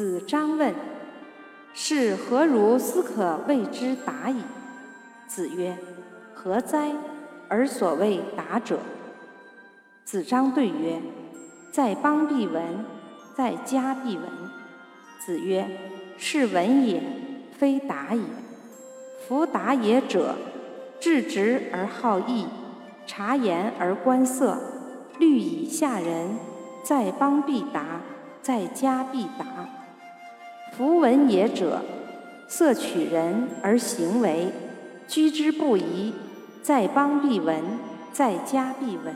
子张问：“是何如斯可谓之达矣？”子曰：“何哉？而所谓达者。”子张对曰：“在邦必闻，在家必闻。”子曰：“是闻也，非达也。夫达也者，质直而好义，察言而观色，虑以下人，在邦必达，在家必达。”夫闻也者，色取人而行为，居之不疑，在邦必闻，在家必闻。